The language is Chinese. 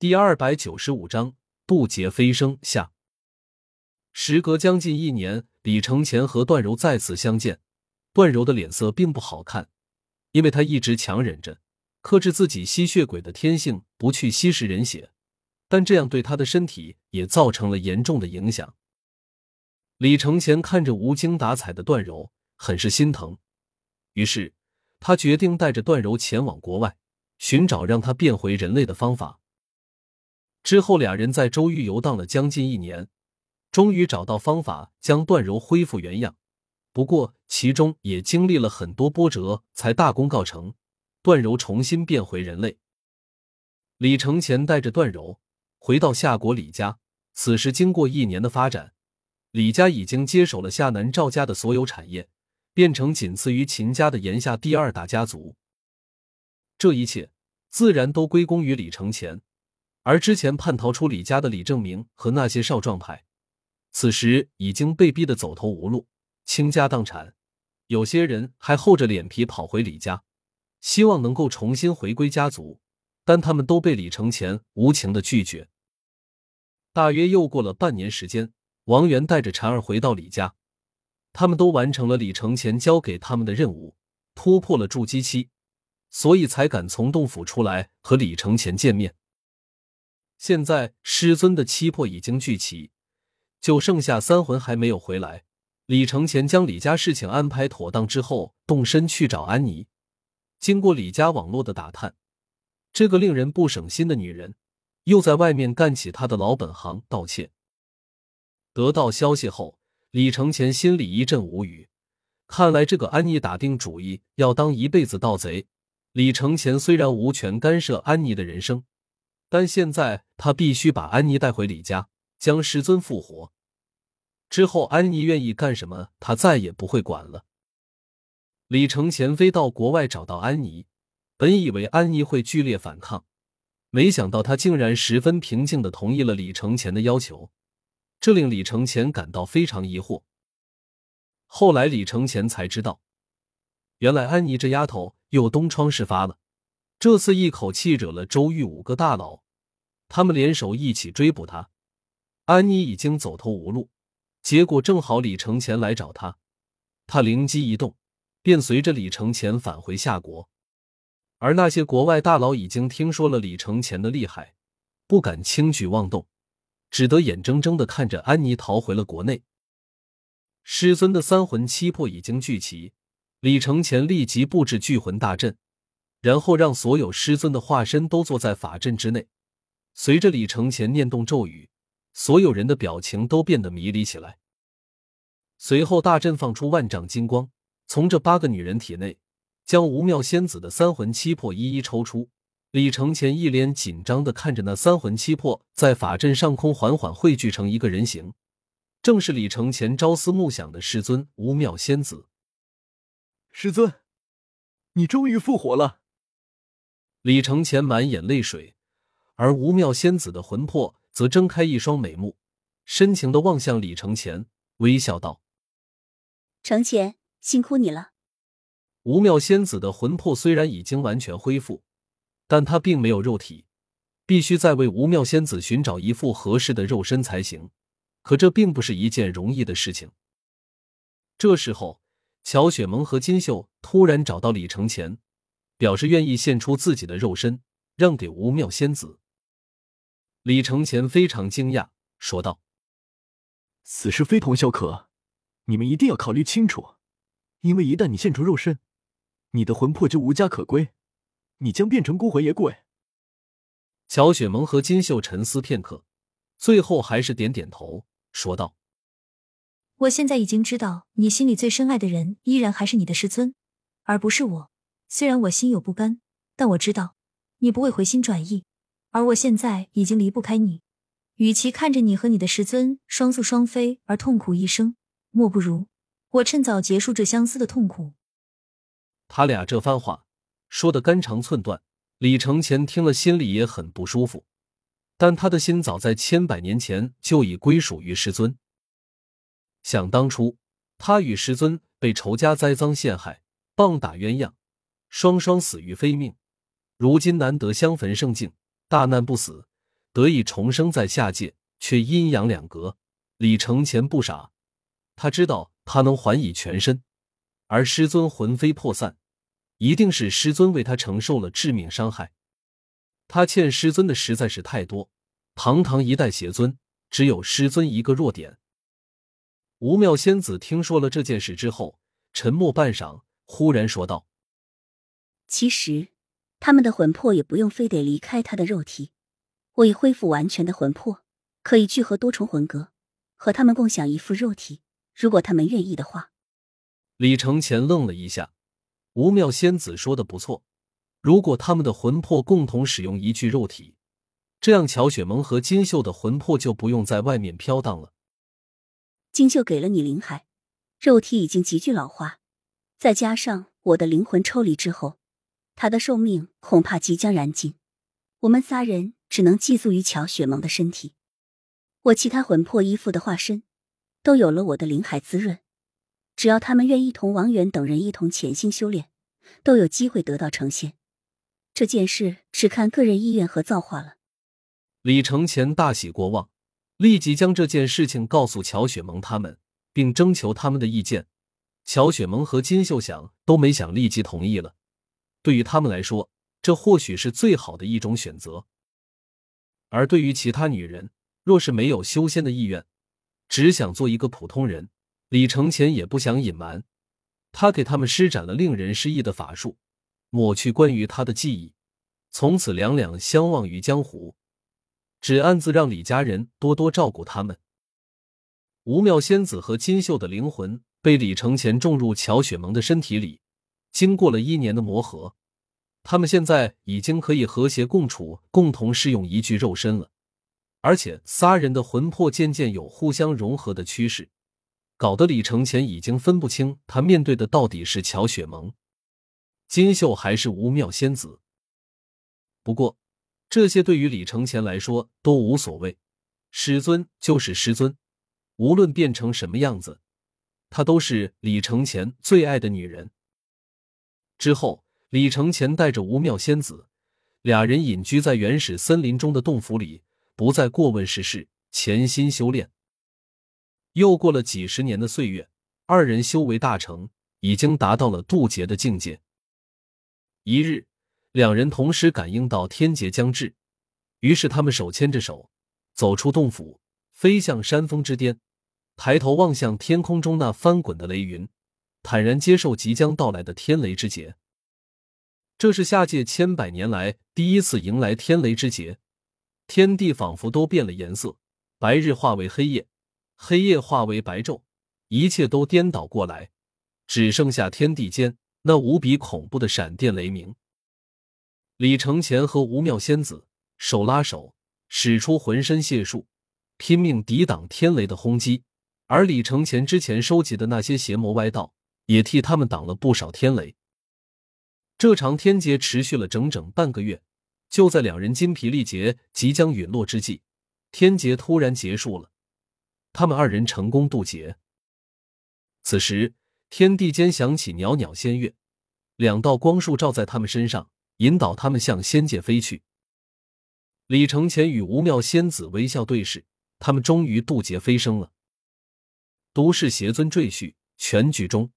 第二百九十五章渡劫飞升下。时隔将近一年，李承前和段柔再次相见，段柔的脸色并不好看，因为她一直强忍着，克制自己吸血鬼的天性，不去吸食人血，但这样对她的身体也造成了严重的影响。李承前看着无精打采的段柔，很是心疼，于是他决定带着段柔前往国外，寻找让她变回人类的方法。之后，俩人在周域游荡了将近一年，终于找到方法将段柔恢复原样。不过，其中也经历了很多波折，才大功告成，段柔重新变回人类。李承前带着段柔回到夏国李家。此时，经过一年的发展，李家已经接手了夏南赵家的所有产业，变成仅次于秦家的炎夏第二大家族。这一切自然都归功于李承前。而之前叛逃出李家的李正明和那些少壮派，此时已经被逼得走投无路，倾家荡产。有些人还厚着脸皮跑回李家，希望能够重新回归家族，但他们都被李承前无情的拒绝。大约又过了半年时间，王源带着婵儿回到李家，他们都完成了李承前交给他们的任务，突破了筑基期，所以才敢从洞府出来和李承前见面。现在师尊的七魄已经聚齐，就剩下三魂还没有回来。李承前将李家事情安排妥当之后，动身去找安妮。经过李家网络的打探，这个令人不省心的女人又在外面干起她的老本行——盗窃。得到消息后，李承前心里一阵无语。看来这个安妮打定主意要当一辈子盗贼。李承前虽然无权干涉安妮的人生。但现在他必须把安妮带回李家，将师尊复活。之后，安妮愿意干什么，他再也不会管了。李承前飞到国外找到安妮，本以为安妮会剧烈反抗，没想到她竟然十分平静的同意了李承前的要求，这令李承前感到非常疑惑。后来，李承前才知道，原来安妮这丫头又东窗事发了。这次一口气惹了周玉五个大佬，他们联手一起追捕他。安妮已经走投无路，结果正好李承前来找他，他灵机一动，便随着李承前返回夏国。而那些国外大佬已经听说了李承前的厉害，不敢轻举妄动，只得眼睁睁的看着安妮逃回了国内。师尊的三魂七魄已经聚齐，李承前立即布置聚魂大阵。然后让所有师尊的化身都坐在法阵之内，随着李承前念动咒语，所有人的表情都变得迷离起来。随后，大阵放出万丈金光，从这八个女人体内将吴妙仙子的三魂七魄一一抽出。李承前一脸紧张的看着那三魂七魄在法阵上空缓缓汇聚成一个人形，正是李承前朝思暮想的师尊吴妙仙子。师尊，你终于复活了。李承前满眼泪水，而无妙仙子的魂魄则睁开一双美目，深情的望向李承前，微笑道：“承前，辛苦你了。”无妙仙子的魂魄虽然已经完全恢复，但她并没有肉体，必须再为无妙仙子寻找一副合适的肉身才行。可这并不是一件容易的事情。这时候，乔雪萌和金秀突然找到李承前。表示愿意献出自己的肉身，让给无妙仙子。李承前非常惊讶，说道：“此事非同小可，你们一定要考虑清楚，因为一旦你献出肉身，你的魂魄就无家可归，你将变成孤魂野鬼。”乔雪萌和金秀沉思片刻，最后还是点点头，说道：“我现在已经知道，你心里最深爱的人依然还是你的师尊，而不是我。”虽然我心有不甘，但我知道你不会回心转意，而我现在已经离不开你。与其看着你和你的师尊双宿双飞而痛苦一生，莫不如我趁早结束这相思的痛苦。他俩这番话说的肝肠寸断，李承前听了心里也很不舒服。但他的心早在千百年前就已归属于师尊。想当初，他与师尊被仇家栽赃陷害，棒打鸳鸯。双双死于非命，如今难得相逢胜境，大难不死，得以重生在下界，却阴阳两隔。李承前不傻，他知道他能还以全身，而师尊魂飞魄散，一定是师尊为他承受了致命伤害。他欠师尊的实在是太多，堂堂一代邪尊，只有师尊一个弱点。吴妙仙子听说了这件事之后，沉默半晌，忽然说道：“其实，他们的魂魄也不用非得离开他的肉体。我已恢复完全的魂魄，可以聚合多重魂格，和他们共享一副肉体。如果他们愿意的话。”李承前愣了一下，吴妙仙子说的不错。如果他们的魂魄共同使用一具肉体，这样乔雪萌和金秀的魂魄就不用在外面飘荡了。金秀给了你灵海，肉体已经急剧老化，再加上我的灵魂抽离之后，他的寿命恐怕即将燃尽。我们仨人只能寄宿于乔雪萌的身体。我其他魂魄依附的化身，都有了我的灵海滋润，只要他们愿意同王源等人一同潜心修炼，都有机会得到成仙。这件事只看个人意愿和造化了。李承前大喜过望。立即将这件事情告诉乔雪萌他们，并征求他们的意见。乔雪萌和金秀想都没想，立即同意了。对于他们来说，这或许是最好的一种选择。而对于其他女人，若是没有修仙的意愿，只想做一个普通人，李承前也不想隐瞒。他给他们施展了令人失忆的法术，抹去关于他的记忆，从此两两相忘于江湖。只暗自让李家人多多照顾他们。吴妙仙子和金秀的灵魂被李承前种入乔雪萌的身体里，经过了一年的磨合，他们现在已经可以和谐共处，共同适用一具肉身了。而且仨人的魂魄渐渐有互相融合的趋势，搞得李承前已经分不清他面对的到底是乔雪萌、金秀还是吴妙仙子。不过。这些对于李承前来说都无所谓，师尊就是师尊，无论变成什么样子，她都是李承前最爱的女人。之后，李承前带着吴妙仙子俩人隐居在原始森林中的洞府里，不再过问世事，潜心修炼。又过了几十年的岁月，二人修为大成，已经达到了渡劫的境界。一日。两人同时感应到天劫将至，于是他们手牵着手，走出洞府，飞向山峰之巅，抬头望向天空中那翻滚的雷云，坦然接受即将到来的天雷之劫。这是下界千百年来第一次迎来天雷之劫，天地仿佛都变了颜色，白日化为黑夜，黑夜化为白昼，一切都颠倒过来，只剩下天地间那无比恐怖的闪电雷鸣。李承前和吴妙仙子手拉手，使出浑身解数，拼命抵挡天雷的轰击。而李承前之前收集的那些邪魔歪道，也替他们挡了不少天雷。这场天劫持续了整整半个月，就在两人筋疲力竭、即将陨落之际，天劫突然结束了，他们二人成功渡劫。此时，天地间响起袅袅仙乐，两道光束照在他们身上。引导他们向仙界飞去。李承前与吴妙仙子微笑对视，他们终于渡劫飞升了。都市邪尊赘婿全剧终。